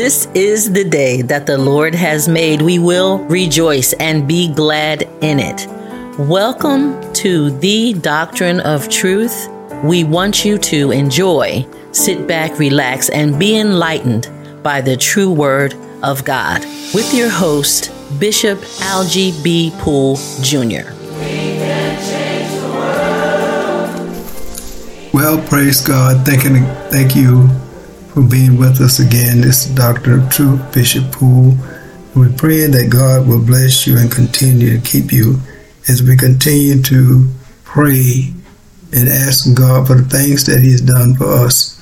This is the day that the Lord has made. We will rejoice and be glad in it. Welcome to the Doctrine of Truth. We want you to enjoy, sit back, relax, and be enlightened by the true word of God with your host, Bishop Algie B. Poole Jr. Well, praise God. Thank you, thank you for being with us again. This is Doctrine of Truth, Bishop Poole. We pray that God will bless you and continue to keep you as we continue to pray and ask God for the things that He has done for us.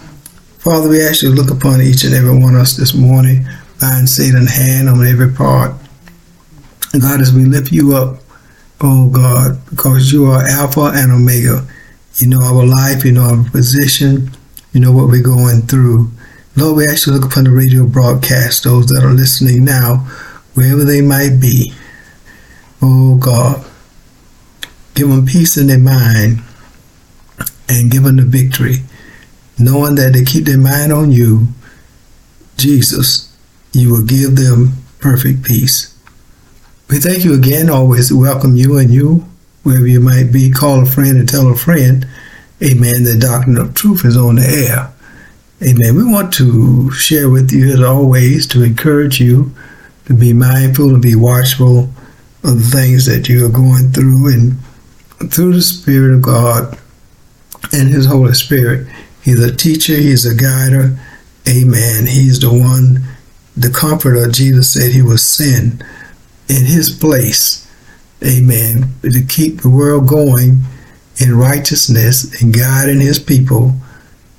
Father, we ask you to look upon each and every one of us this morning, bind Satan's hand on every part. God, as we lift you up, oh God, because you are Alpha and Omega. You know our life, you know our position, you know what we're going through. Lord, we actually look upon the radio broadcast, those that are listening now, wherever they might be. Oh God, give them peace in their mind and give them the victory, knowing that they keep their mind on you, Jesus, you will give them perfect peace. We thank you again, always welcome you and you, wherever you might be. Call a friend and tell a friend, amen, the doctrine of truth is on the air. Amen. We want to share with you, as always, to encourage you to be mindful and be watchful of the things that you are going through and through the Spirit of God and His Holy Spirit. He's a teacher, He's a guider. Amen. He's the one, the comforter. Jesus said He was sent in His place. Amen. To keep the world going in righteousness and guiding His people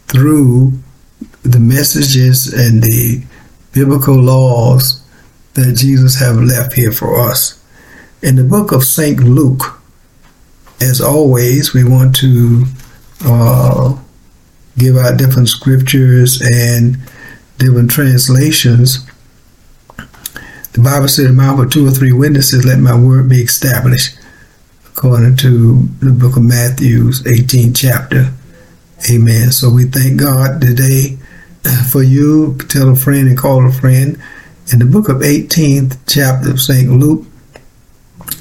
through the messages and the biblical laws that Jesus have left here for us. In the book of St. Luke, as always, we want to uh, give out different scriptures and different translations. The Bible said, "In mouth of two or three witnesses, let my word be established," according to the book of Matthew's 18th chapter. Amen. So we thank God today for you. Tell a friend and call a friend. In the book of 18th chapter of St. Luke,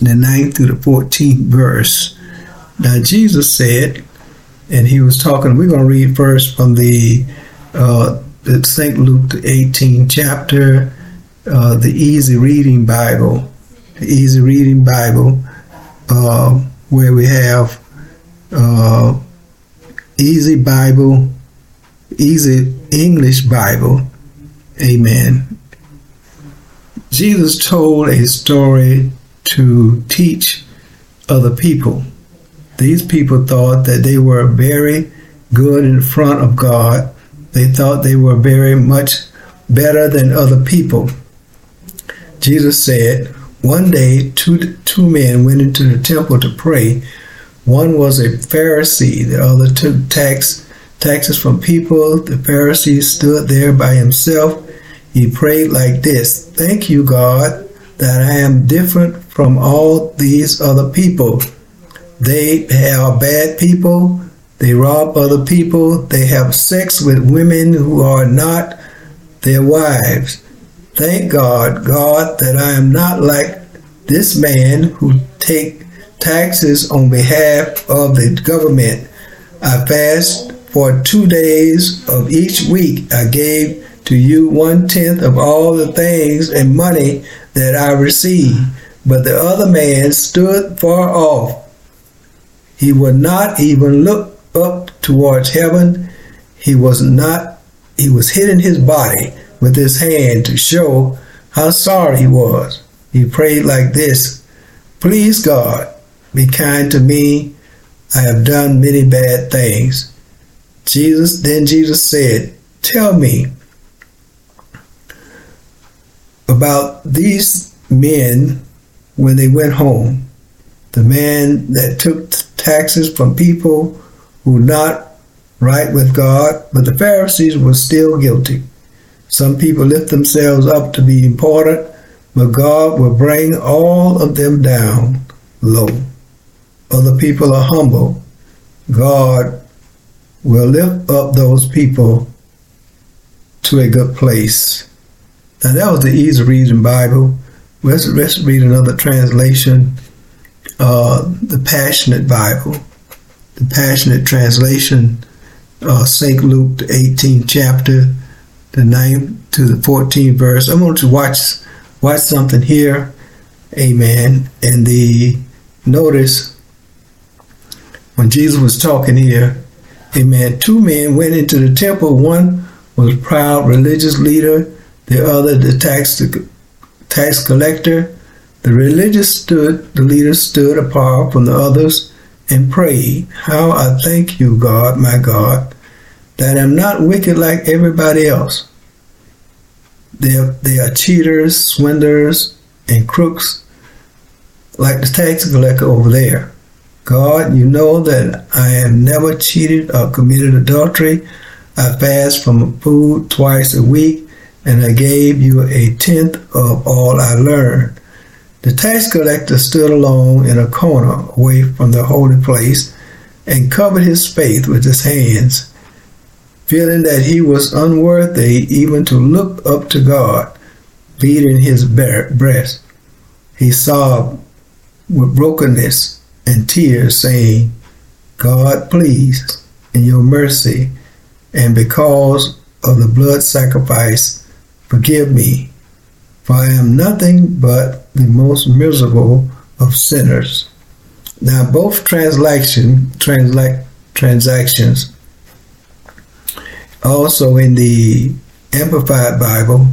the 9th through the 14th verse. Now Jesus said, and he was talking, we're going to read first from the, uh, St. Luke, the 18th chapter, uh, the Easy Reading Bible, the Easy Reading Bible, uh, where we have uh, Easy Bible, Easy English Bible. Amen. Jesus told a story to teach other people. These people thought that they were very good in front of God. They thought they were very much better than other people. Jesus said, One day, two, two men went into the temple to pray. One was a Pharisee, the other took tax taxes from people. The Pharisee stood there by himself. He prayed like this Thank you, God, that I am different from all these other people. They are bad people. They rob other people. They have sex with women who are not their wives. Thank God, God, that I am not like this man who take taxes on behalf of the government. I fast for two days of each week I gave to you one tenth of all the things and money that I received. But the other man stood far off. He would not even look up towards heaven. He was not, he was hitting his body with his hand to show how sorry he was. He prayed like this Please, God, be kind to me. I have done many bad things. Jesus, then Jesus said, Tell me about these men when they went home. The man that took taxes from people who not right with God, but the Pharisees were still guilty. Some people lift themselves up to be important, but God will bring all of them down low. Other people are humble. God will lift up those people to a good place. Now that was the easy reading Bible. Let's, let's read another translation, uh, the Passionate Bible, the Passionate Translation, uh, St. Luke, the 18th chapter, the 9th to the 14th verse. I want to watch watch something here. Amen. And the notice when Jesus was talking here, amen, two men went into the temple. One was a proud religious leader, the other the tax tax collector. The religious stood, the leader stood apart from the others and prayed, How I thank you, God, my God, that I'm not wicked like everybody else. They are, they are cheaters, swindlers, and crooks like the tax collector over there. God, you know that I have never cheated or committed adultery. I fast from food twice a week, and I gave you a tenth of all I learned. The tax collector stood alone in a corner away from the holy place and covered his face with his hands, feeling that he was unworthy even to look up to God, beating his breast. He sobbed with brokenness and tears, saying, God, please, in your mercy, and because of the blood sacrifice, forgive me, for I am nothing but the most miserable of sinners. Now, both translation, transla- transactions, also in the Amplified Bible,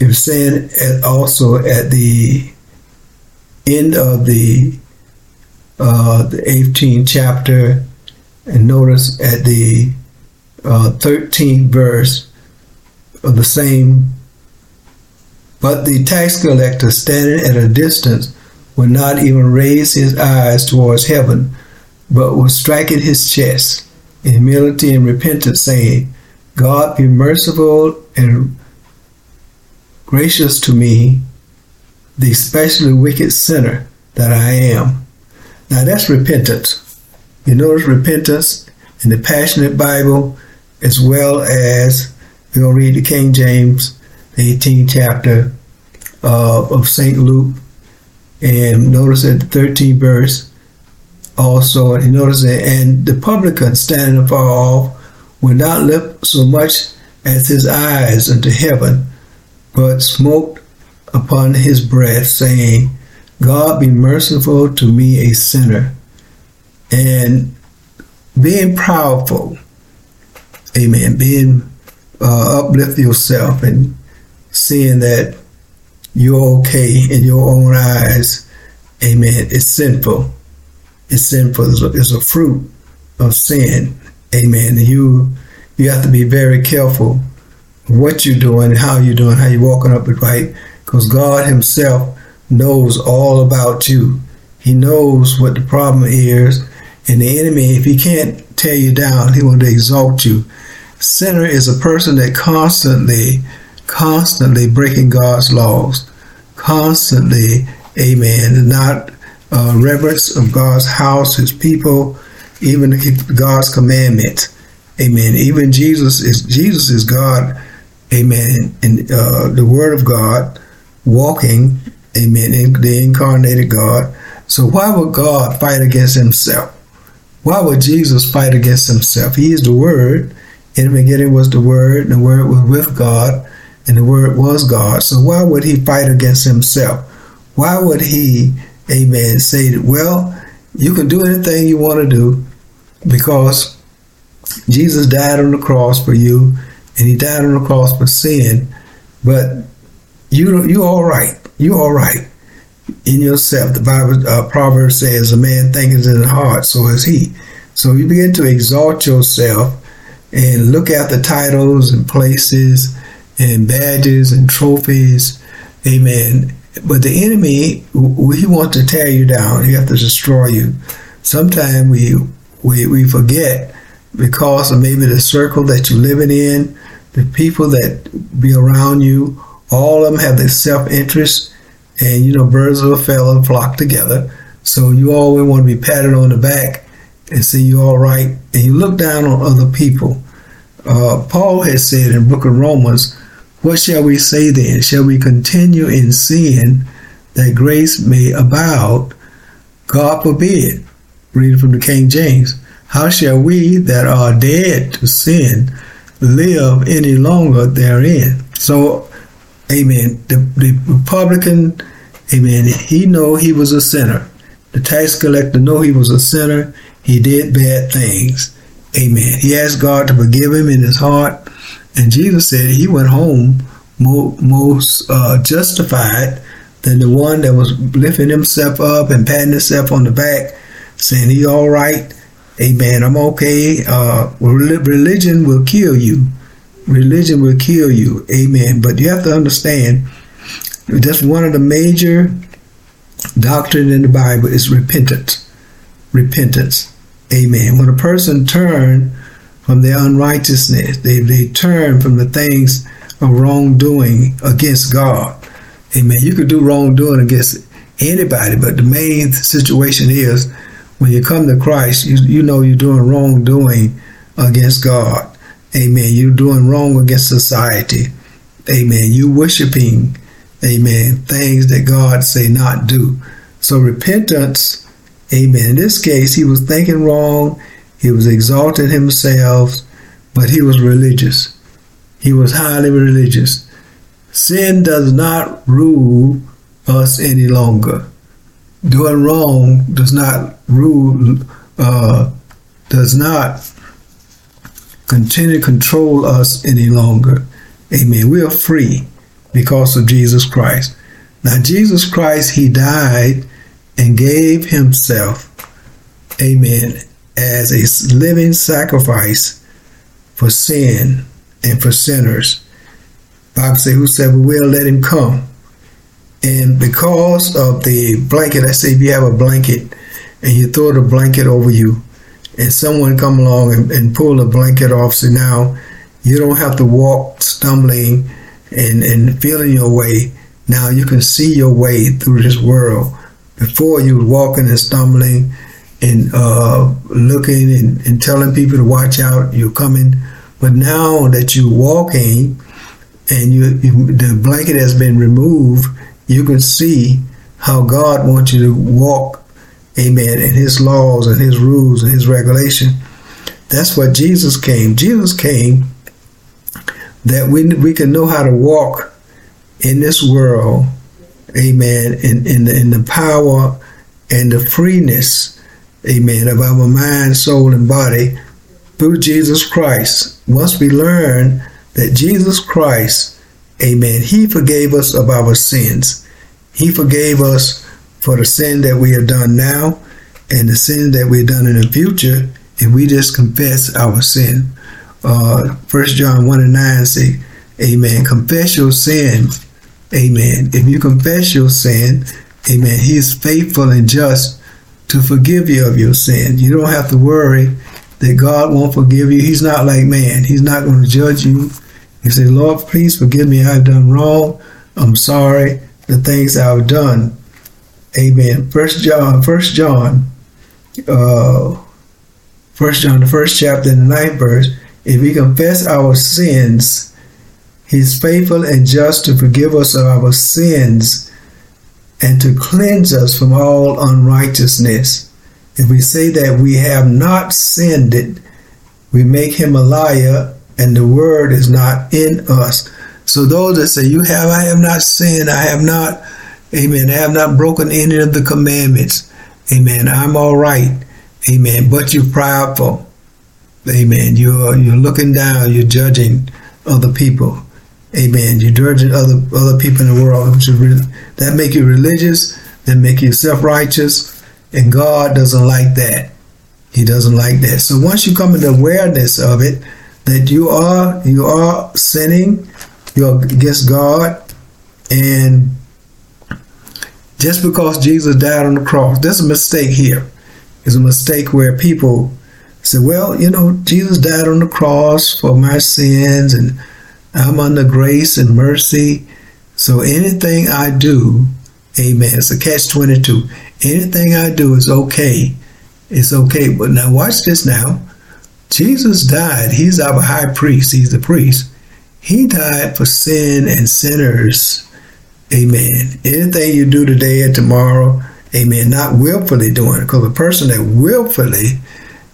was saying also at the end of the uh, the 18th chapter, and notice at the uh, 13th verse of the same. But the tax collector, standing at a distance, would not even raise his eyes towards heaven, but was striking his chest in humility and repentance, saying, God be merciful and gracious to me, the especially wicked sinner that I am. Now that's repentance. You notice repentance in the Passionate Bible as well as we're going to read the King James, the 18th chapter uh, of St. Luke. And notice at the 13th verse also, and notice that, and the publican standing afar off would not lift so much as his eyes unto heaven, but smote upon his breast, saying, God be merciful to me, a sinner. And being proudful, amen, being uh, uplift yourself and seeing that you're okay in your own eyes, amen, it's sinful. It's sinful. It's a, fruit of sin, amen. And you, you have to be very careful what you're doing, how you're doing, how you're walking up it right, because God Himself knows all about you. He knows what the problem is. And the enemy, if he can't tear you down, he to exalt you. Sinner is a person that constantly, constantly breaking God's laws, constantly, amen, not uh, reverence of God's house, his people, even God's commandments. Amen. Even Jesus is Jesus is God. Amen. And uh, the Word of God, walking Amen. The incarnated God. So why would God fight against himself? Why would Jesus fight against himself? He is the Word. In the beginning was the Word, and the Word was with God, and the Word was God. So why would he fight against himself? Why would he, amen, say, well, you can do anything you want to do because Jesus died on the cross for you, and he died on the cross for sin, but you you all right you're all right in yourself. The Bible, uh, Proverbs says, "A man thinketh in his heart, so is he." So you begin to exalt yourself and look at the titles and places and badges and trophies. Amen. But the enemy, he wants to tear you down. He has to destroy you. Sometimes we, we we forget because of maybe the circle that you're living in, the people that be around you, all of them have this self-interest, and you know, birds of a feather flock together. So you always want to be patted on the back and say you're all right, and you look down on other people. Uh, Paul has said in Book of Romans, What shall we say then? Shall we continue in sin that grace may abound? God forbid. Reading from the King James. How shall we that are dead to sin live any longer therein? So, amen. The, the Republican, amen, he know he was a sinner. The tax collector know he was a sinner. He did bad things. Amen. He asked God to forgive him in his heart. And Jesus said he went home more, most uh, justified than the one that was lifting himself up and patting himself on the back, saying he all right. Amen. I'm okay. Uh, religion will kill you. Religion will kill you. Amen. But you have to understand that's one of the major doctrine in the Bible is repentance. Repentance. Amen. When a person turn from their unrighteousness, they, they turn from the things of wrongdoing against God. Amen. You could do wrongdoing against anybody, but the main situation is when you come to Christ, you, you know you're doing wrongdoing against God. Amen. You're doing wrong against society. Amen. You worshiping, amen, things that God say not do. So repentance, amen. In this case, he was thinking wrong. He was exalting himself, but he was religious. He was highly religious. Sin does not rule us any longer. Doing wrong does not rule, uh, does not continue to control us any longer. Amen. We are free because of Jesus Christ. Now, Jesus Christ, He died and gave Himself, amen, as a living sacrifice for sin and for sinners. Bible says, Whosoever will, let him come. And because of the blanket, I say if you have a blanket and you throw the blanket over you, and someone come along and, and pull the blanket off, so now you don't have to walk stumbling and, and feeling your way. Now you can see your way through this world. Before you were walking and stumbling and uh, looking and, and telling people to watch out, you're coming but now that you're walking and you, you, the blanket has been removed, you can see how God wants you to walk, amen, and His laws and His rules and His regulation. That's what Jesus came. Jesus came that we, we can know how to walk in this world, amen, in, in, the, in the power and the freeness, amen, of our mind, soul, and body through Jesus Christ. Once we learn that Jesus Christ, amen, He forgave us of our sins. He forgave us for the sin that we have done now and the sin that we've done in the future if we just confess our sin. Uh, 1 John 1 and 9 say, Amen. Confess your sin. Amen. If you confess your sin, Amen, He is faithful and just to forgive you of your sin. You don't have to worry that God won't forgive you. He's not like man. He's not going to judge you. You say, Lord, please forgive me. I've done wrong. I'm sorry. The things I've done. Amen. First John, First John, uh, First John, the first chapter, in the ninth verse. If we confess our sins, He's faithful and just to forgive us of our sins and to cleanse us from all unrighteousness. If we say that we have not sinned it, we make him a liar and the word is not in us. So those that say, You have, I have not sinned, I have not, amen, I have not broken any of the commandments, amen, I'm all right, amen, but you're prideful, amen, you're, you're looking down, you're judging other people, amen, you're judging other, other people in the world, that make you religious, that make you self-righteous, and God doesn't like that. He doesn't like that. So once you come into awareness of it, that you are you are sinning, you're against God, and just because Jesus died on the cross, there's a mistake here. It's a mistake where people say, well, you know, Jesus died on the cross for my sins and I'm under grace and mercy. So anything I do, amen, it's a catch 22 anything I do is okay. It's okay. But now watch this now. Jesus died. He's our high priest. He's the priest. He died for sin and sinners. Amen. Anything you do today and tomorrow, amen, not willfully doing, because a person that willfully,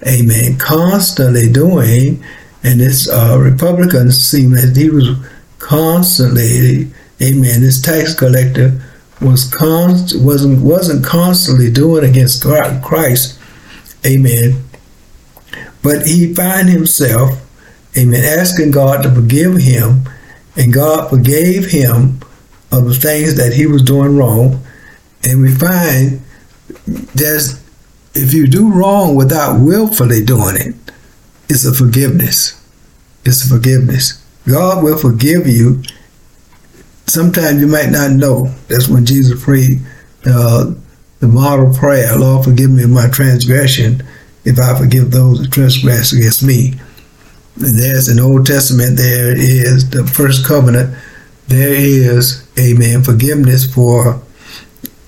amen, constantly doing, and this uh, Republican seemed that he was constantly, amen, this tax collector was const, wasn't wasn't constantly doing against Christ, amen. But he find himself, amen, asking God to forgive him, and God forgave him of the things that he was doing wrong. And we find there's if you do wrong without willfully doing it, it's a forgiveness. It's a forgiveness. God will forgive you. Sometimes you might not know. That's when Jesus prayed uh, the model prayer, Lord, forgive me my transgression if I forgive those that trespass against me. And there's an Old Testament, there is the first covenant, there is, amen, forgiveness for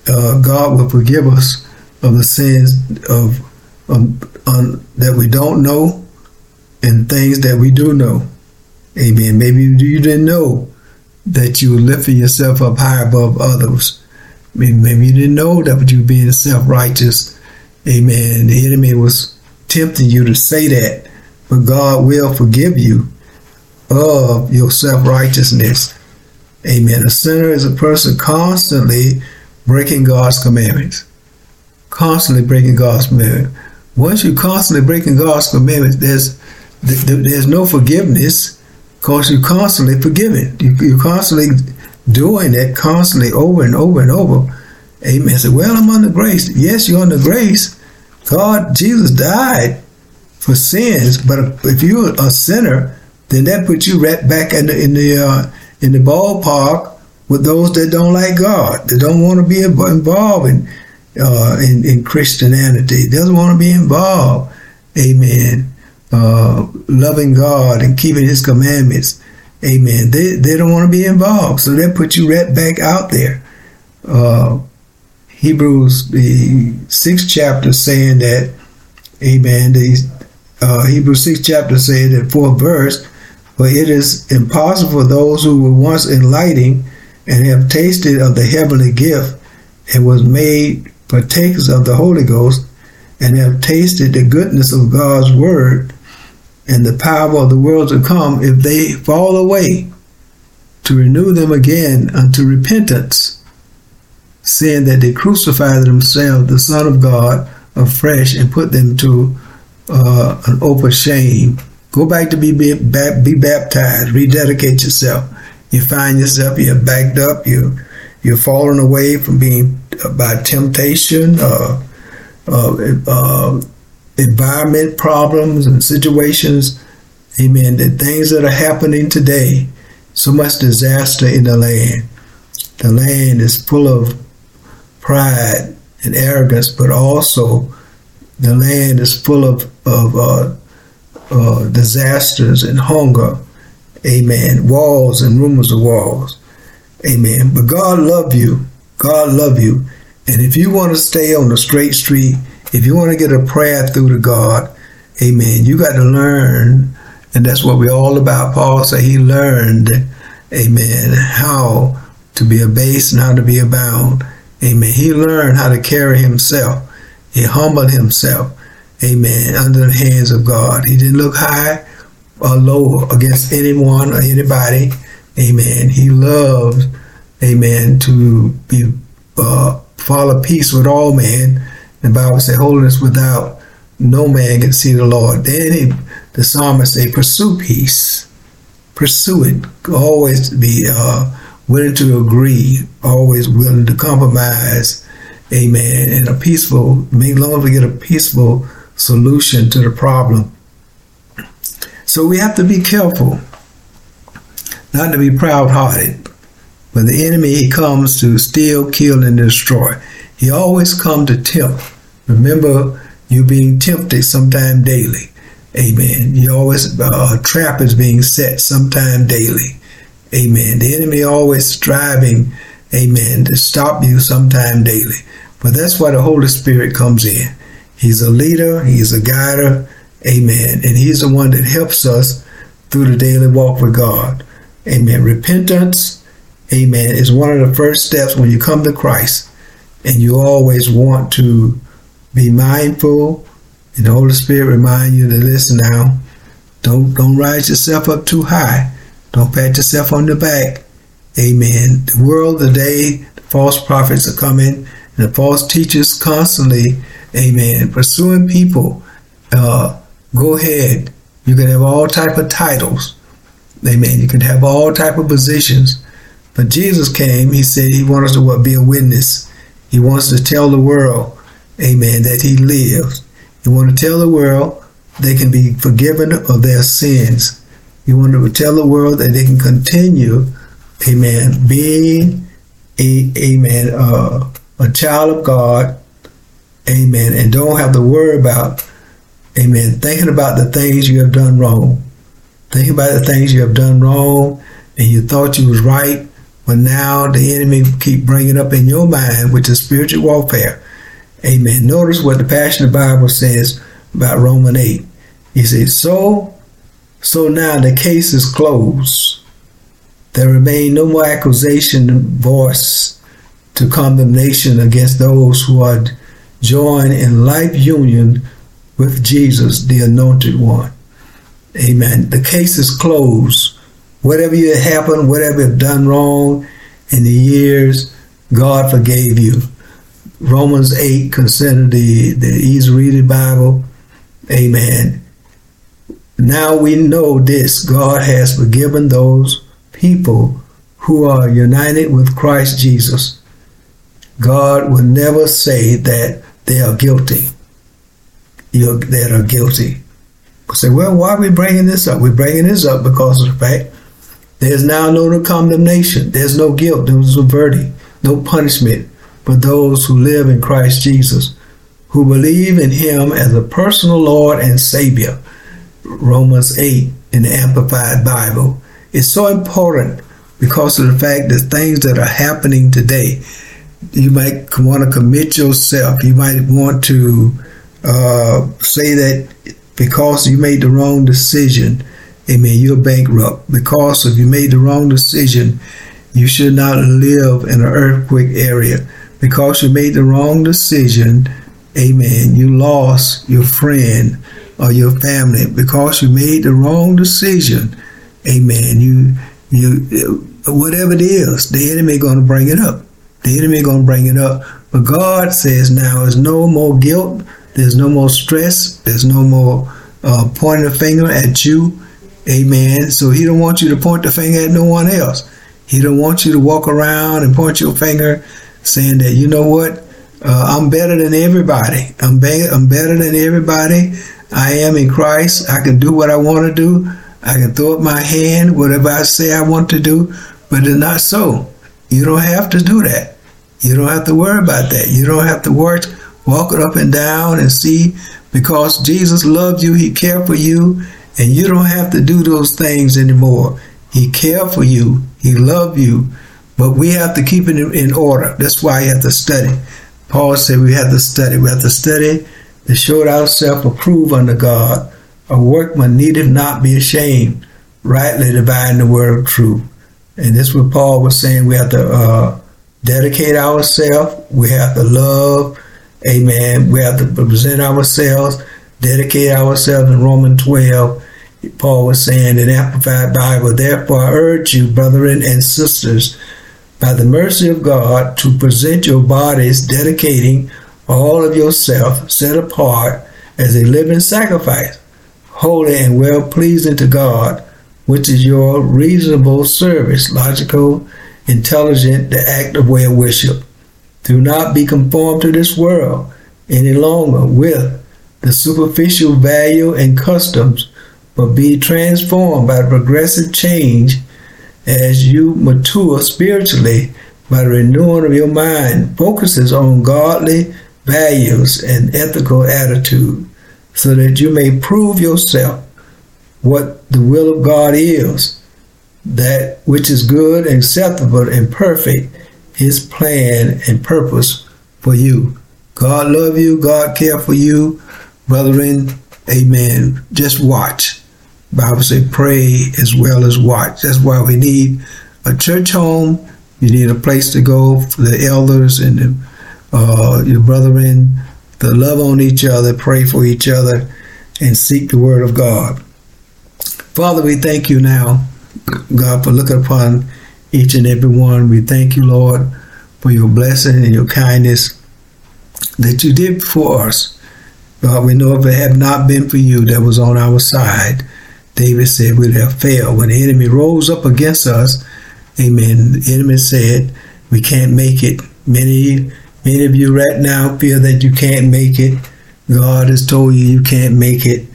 uh, God will forgive us of the sins of, of that we don't know and things that we do know. Amen. Maybe you didn't know that you were lifting yourself up high above others. Maybe, maybe you didn't know that you were being self righteous. Amen. The enemy was tempting you to say that, but God will forgive you of your self righteousness. Amen. A sinner is a person constantly breaking God's commandments. Constantly breaking God's commandments. Once you're constantly breaking God's commandments, there's there's no forgiveness because you're constantly forgiving. You're constantly doing that constantly over and over and over. Amen. Say, well, I'm under grace. Yes, you're under grace. God, Jesus died for sins, but if you're a sinner, then that puts you right back in the in the uh, in the ballpark with those that don't like God, that don't want to be involved in uh, in, in Christianity, doesn't want to be involved. Amen uh, loving God and keeping His commandments, amen, they, they don't want to be involved. So they put you right back out there. Uh, Hebrews, the sixth chapter, saying that, amen, the uh, Hebrews sixth chapter saying that fourth verse, for it is impossible for those who were once enlightened and have tasted of the heavenly gift and was made partakers of the Holy Ghost and have tasted the goodness of God's word and the power of the world to come if they fall away, to renew them again unto repentance, saying that they crucify themselves, the Son of God, afresh, and put them to uh, an open shame. Go back to be, be, be baptized, rededicate yourself. You find yourself, you're backed up, you, you're falling away from being uh, by temptation, uh, uh, uh environment problems and situations, amen, the things that are happening today, so much disaster in the land. The land is full of pride and arrogance, but also the land is full of, of uh, disasters and hunger. Amen. Walls and rumors of walls. Amen. But God love you. God love you. And if you want to stay on the straight street, if you want to get a prayer through to God, amen, you got to learn, and that's what we're all about. Paul said he learned, amen, how to be a base and how to be abound. Amen. He learned how to carry himself. He humbled himself, amen, under the hands of God. He didn't look high or low against anyone or anybody. Amen. He loved, amen, to be uh, follow peace with all men the Bible says, holiness without no man can see the Lord. Then he, the psalmist say, pursue peace. Pursue it. Always be uh, willing to agree. Always willing to compromise. Amen. And a peaceful, make long we get a peaceful solution to the problem. So we have to be careful not to be proud hearted. When the enemy he comes to steal, kill, and destroy. He always come to tempt. Remember, you being tempted sometime daily. Amen. You always uh, a trap is being set sometime daily. Amen. The enemy always striving, amen, to stop you sometime daily. But that's why the Holy Spirit comes in. He's a leader, he's a guider, amen. And he's the one that helps us through the daily walk with God. Amen. Repentance, amen, is one of the first steps when you come to Christ. And you always want to be mindful. And the Holy Spirit remind you to listen now. Don't don't rise yourself up too high. Don't pat yourself on the back. Amen. The world today, the false prophets are coming, and the false teachers constantly, amen, pursuing people. Uh, go ahead. You can have all type of titles. Amen. You can have all type of positions. But Jesus came, he said he wants to what, be a witness. He wants to tell the world, amen, that he lives. He wants to tell the world they can be forgiven of their sins. He wants to tell the world that they can continue, amen, being a, amen, uh, a child of God, amen, and don't have to worry about, amen, thinking about the things you have done wrong. Think about the things you have done wrong and you thought you was right, but now the enemy keep bringing up in your mind, which is spiritual warfare. Amen. Notice what the Passion of the Bible says about Romans 8. He says, So, so now the case is closed. There remain no more accusation voice to condemnation against those who are joined in life union with Jesus, the anointed one. Amen. The case is closed. Whatever you happened, whatever you've done wrong in the years, God forgave you. Romans 8, consider the, the easy reading Bible. Amen. Now we know this God has forgiven those people who are united with Christ Jesus. God will never say that they are guilty. You're, that are guilty say, well, why are we bringing this up? We're bringing this up because of the fact there's now no condemnation. There's no guilt. There's no verdict, no punishment for those who live in Christ Jesus, who believe in Him as a personal Lord and Savior. Romans 8 in the Amplified Bible. It's so important because of the fact that things that are happening today, you might want to commit yourself. You might want to uh, say that because you made the wrong decision, amen, you're bankrupt. Because if you made the wrong decision, you should not live in an earthquake area. Because you made the wrong decision, amen, you lost your friend or your family. Because you made the wrong decision, amen, you you whatever it is, the enemy going to bring it up. The enemy to bring it up. But God says now there's no more guilt, there's no more stress. There's no more uh, pointing a finger at you. Amen. So he don't want you to point the finger at no one else. He don't want you to walk around and point your finger saying that, you know what, uh, I'm better than everybody. I'm, be- I'm better than everybody. I am in Christ. I can do what I want to do. I can throw up my hand, whatever I say I want to do, but it's not so. You don't have to do that. You don't have to worry about that. You don't have to work walking up and down and see because Jesus loved you, He cared for you, and you don't have to do those things anymore. He cared for you, He loved you, but we have to keep it in order. That's why you have to study. Paul said we have to study. We have to study to show ourselves approved unto God. A workman needeth not be ashamed, rightly dividing the word of truth. And this is what Paul was saying. We have to uh, dedicate ourselves. We have to love Amen. We have to present ourselves, dedicate ourselves in Romans 12. Paul was saying in Amplified Bible, therefore I urge you, brethren and sisters, by the mercy of God, to present your bodies, dedicating all of yourself, set apart as a living sacrifice, holy and well pleasing to God, which is your reasonable service, logical, intelligent, the active way of worship. Do not be conformed to this world any longer with the superficial value and customs, but be transformed by progressive change as you mature spiritually by the renewing of your mind focuses on godly values and ethical attitude so that you may prove yourself what the will of God is, that which is good, acceptable, and perfect his plan and purpose for you. God love you. God care for you. Brethren, amen. Just watch. Bible say pray as well as watch. That's why we need a church home. You need a place to go for the elders and the, uh, your brethren to love on each other, pray for each other, and seek the word of God. Father, we thank you now, God, for looking upon each and every one. We thank you, Lord, for your blessing and your kindness that you did for us. God, we know if it had not been for you that was on our side, David said we'd have failed. When the enemy rose up against us, amen, the enemy said, we can't make it. Many, many of you right now feel that you can't make it. God has told you you can't make it.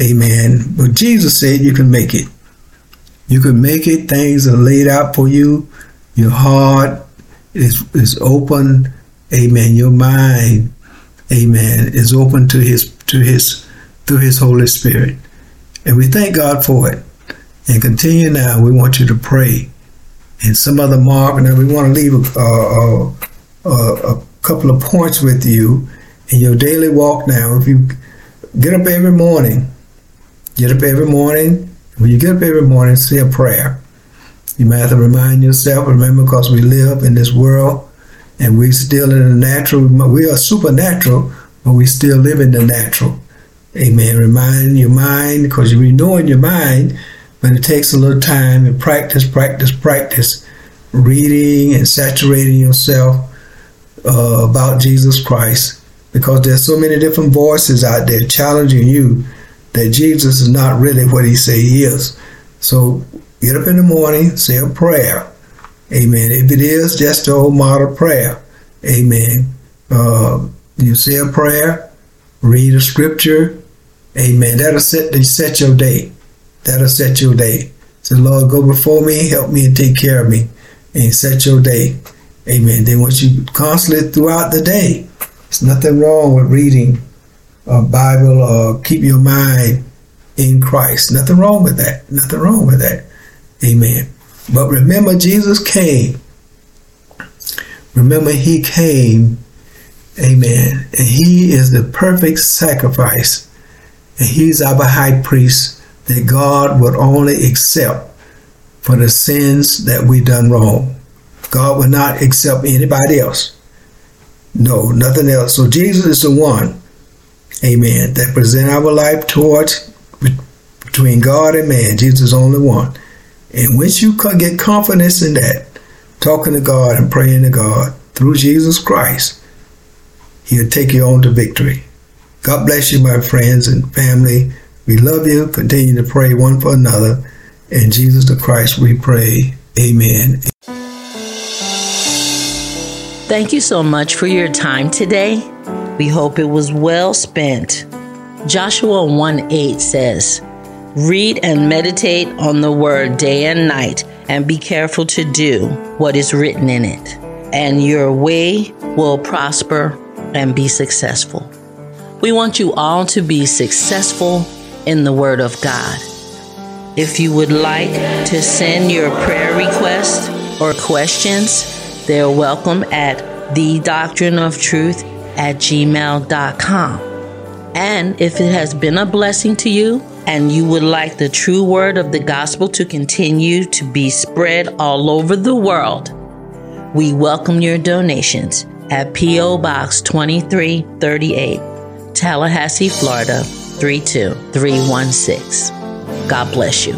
Amen. But Jesus said you can make it. You can make it. Things are laid out for you. Your heart is, is open. Amen. Your mind, amen, is open to his to his through his Holy Spirit. And we thank God for it. And continue now. We want you to pray. And some other mark, and we want to leave a, a, a, a couple of points with you in your daily walk now. If you get up every morning, get up every morning. When you get up every morning, say a prayer. You might have to remind yourself, remember, because we live in this world and we still in the natural. We are supernatural, but we still live in the natural. Amen. Remind your mind, because you're renewing your mind, but it takes a little time and practice, practice, practice, reading and saturating yourself uh, about Jesus Christ, because there's so many different voices out there challenging you that Jesus is not really what he say he is. So get up in the morning, say a prayer. Amen. If it is just a old model prayer, amen. Uh, you say a prayer, read a scripture, amen. That'll set, set your day. That'll set your day. Say, Lord, go before me, help me, and take care of me, and set your day. Amen. Then once you constantly throughout the day, there's nothing wrong with reading a Bible or keep your mind in Christ. Nothing wrong with that. Nothing wrong with that. Amen. But remember, Jesus came. Remember, He came. Amen. And He is the perfect sacrifice. And He's our high priest that God would only accept for the sins that we've done wrong. God would not accept anybody else. No, nothing else. So Jesus is the one, amen, that present our life towards between God and man. Jesus is only one. And once you get confidence in that, talking to God and praying to God through Jesus Christ, He'll take you on to victory. God bless you, my friends and family. We love you. Continue to pray one for another. In Jesus the Christ, we pray. Amen. Thank you so much for your time today. We hope it was well spent. Joshua 1 8 says, Read and meditate on the word day and night, and be careful to do what is written in it, and your way will prosper and be successful. We want you all to be successful in the Word of God. If you would like to send your prayer requests or questions, they're welcome at the doctrine of truth at gmail.com. And if it has been a blessing to you, and you would like the true word of the gospel to continue to be spread all over the world, we welcome your donations at P.O. Box 2338, Tallahassee, Florida 32316. God bless you.